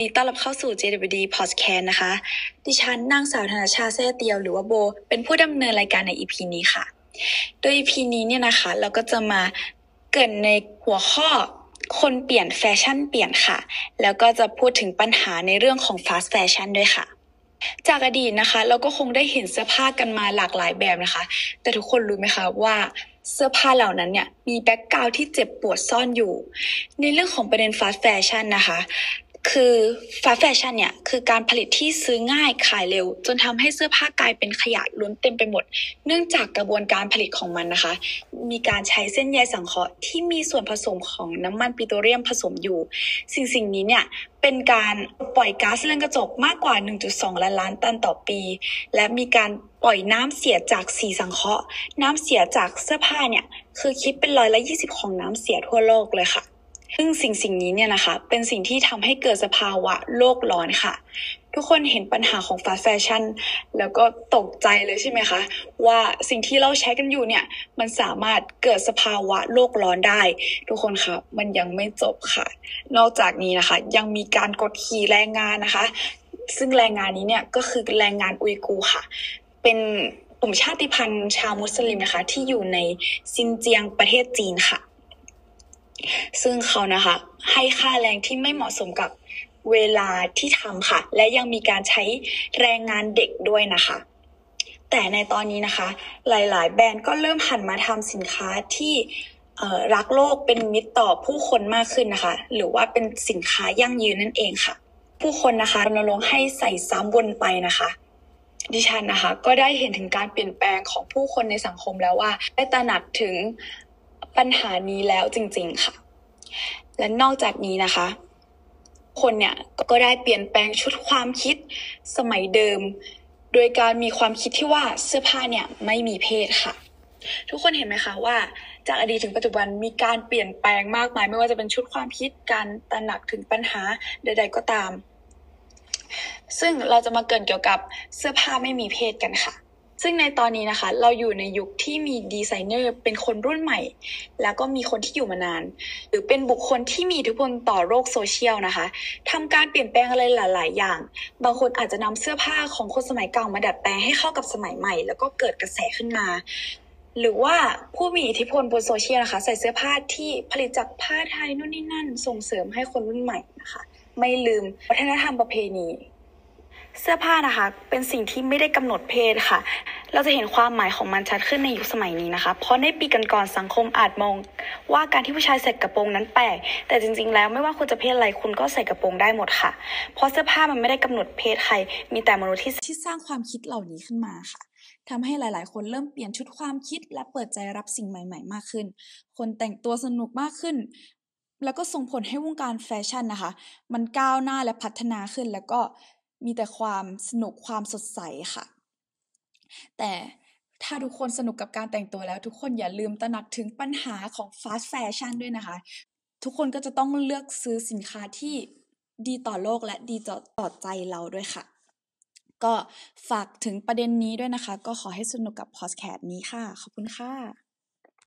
นดีต้อนรับเข้าสู่ JWD Podcast นะคะ ดิฉันนางสาวธนชาแซ่เตียวหรือว่าโบ เป็นผู้ดำเนินรายการใน EP นี้ค่ะ โดย EP นี้เนี่ยนะคะ เราก็จะมาเกรินในหัวข้อคนเปลี่ยนแฟชั่นเปลี่ยนค่ะ แล้วก็จะพูดถึงปัญหาในเรื่องของ fast fashion ด้วยค่ะ จากอดีตนะคะ เราก็คงได้เห็นเสื้อผ้ากันมาหลากหลายแบบนะคะ แต่ทุกคนรู้ไหมคะว่าเสื้อผ้าเหล่านั้นเนี่ยมีแบ็กกราวที่เจ็บปวดซ่อนอยู่ ในเรื่องของประเด็น fast fashion นะคะ คือ fast fashion เนี่ยคือการผลิตที่ซื้อง่ายขายเร็ว จนทำให้เสื้อผ้ากลายเป็นขยะล้นเต็มไปหมด เนื่องจากกระบวนการผลิตของมันนะคะ มีการใช้เส้นใยสังเคราะห์ที่มีส่วนผสมของน้ำมันปิโตรเลียมผสมอยู่ สิ่งสิ่งนี้เนี่ยเป็นการปล่อยก๊าซเรือนกระจกมากกว่า 1.2 ล้านล้านตันต่อปี และมีการปล่อยน้ำเสียจากสีสังเคราะห์ น้ำเสียจากเสื้อผ้าเนี่ยคือคิดเป็นร้อยละ 20 ของน้ำเสียทั่วโลกเลยค่ะ ซึ่งสิ่งสิ่งนี้เนี่ยนะคะ เป็นสิ่งที่ทำให้เกิดสภาวะโลกร้อนค่ะ ทุกคนเห็นปัญหาของ fast fashion แล้วก็ตกใจเลยใช่ไหมคะ ว่าสิ่งที่เราใช้กันอยู่เนี่ย มันสามารถเกิดสภาวะโลกร้อนได้ ทุกคนคะมันยังไม่จบค่ะ นอกจากนี้นะคะ ยังมีการกดขี่แรงงานนะคะ ซึ่งแรงงานนี้เนี่ยก็คือแรงงานอุยกูร์ค่ะ เป็นกลุ่มชาติพันธุ์ชาวมุสลิมนะคะ ที่อยู่ในซินเจียงประเทศจีนค่ะ ซึ่งเขานะคะให้ค่าแรงที่ไม่เหมาะสมกับเวลาที่ทำค่ะ และยังมีการใช้แรงงานเด็กด้วยนะคะ แต่ในตอนนี้นะคะ หลาย ๆ แบรนด์ก็เริ่มหันมาทำสินค้าที่รักโลกเป็นมิตรต่อผู้คนมากขึ้นนะคะ หรือว่าเป็นสินค้ายั่งยืนนั่นเองค่ะ ผู้คนนะคะรณรงค์ให้ใส่ซ้ำวนไปนะคะ ดิฉันนะคะ ก็ได้เห็นถึงการเปลี่ยนแปลงของผู้คนในสังคมแล้วว่า ได้ตระหนักถึง ปัญหานี้แล้วจริง ๆ ค่ะ และนอกจากนี้นะคะ คนเนี่ยก็ได้เปลี่ยนแปลงชุดความคิดสมัยเดิม โดยการมีความคิดที่ว่าเสื้อผ้าเนี่ยไม่มีเพศค่ะ ทุกคนเห็นไหมคะว่า จากอดีตถึงปัจจุบันมีการเปลี่ยนแปลงมากมาย ไม่ว่าจะเป็นชุดความคิดการตระหนักถึงปัญหาใด ๆ ก็ตาม ซึ่งเราจะมาเกินเกี่ยวกับเสื้อผ้าไม่มีเพศกันค่ะ ซึ่งในตอนนี้นะคะ เราอยู่ในยุคที่มีดีไซเนอร์เป็นคนรุ่นใหม่ แล้วก็มีคนที่อยู่มานาน หรือเป็นบุคคลที่มีอิทธิพลต่อโลกโซเชียลนะคะทำการเปลี่ยนแปลงอะไรหลาย ๆ อย่าง บางคนอาจจะนำเสื้อผ้าของคนสมัยเก่ามาดัดแปลงให้เข้ากับสมัยใหม่ แล้วก็เกิดกระแสขึ้นมา หรือว่าผู้มีอิทธิพลบนโซเชียลนะคะ ใส่เสื้อผ้าที่ผลิตจากผ้าไทยนู่นนี่นั่น ส่งเสริมให้คนรุ่นใหม่นะคะ ไม่ลืมวัฒนธรรมประเพณี เสื้อผ้านะคะ เป็นสิ่งที่ไม่ได้กำหนดเพศค่ะ เราจะเห็นความหมายของมันชัดขึ้นในยุคสมัยนี้นะคะ เพราะในปีก่อนๆสังคมอาจมอง ว่าการที่ผู้ชายใส่กระโปรงนั้นแปลก แต่จริงๆ แล้วไม่ว่าคุณจะเพศอะไรคุณก็ใส่กระโปรงได้หมดค่ะ เพราะเสื้อผ้ามันไม่ได้กำหนดเพศใคร มีแต่มนุษย์ที่ที่สร้างความคิดเหล่านี้ขึ้นมาค่ะทำให้หลาย ๆ คนเริ่มเปลี่ยนชุดความคิดและเปิดใจรับสิ่งใหม่ ๆ มากขึ้น คนแต่งตัวสนุกมากขึ้น แล้วก็ส่งผลให้วงการแฟชั่นนะคะ มันก้าวหน้าและพัฒนาขึ้นแล้วก็ มีแต่ความสนุกความสดใสค่ะ แต่ถ้าทุกคนสนุกกับการแต่งตัวแล้ว ทุกคนอย่าลืมตระหนักถึงปัญหาของ fast fashion ด้วยนะคะ ทุกคนก็จะต้องเลือกซื้อสินค้าที่ดีต่อโลกและดีต่อใจเราด้วยค่ะ ก็ฝากถึงประเด็นนี้ด้วยนะคะ ก็ขอให้สนุกกับพอดแคสต์นี้ค่ะ ขอบคุณค่ะ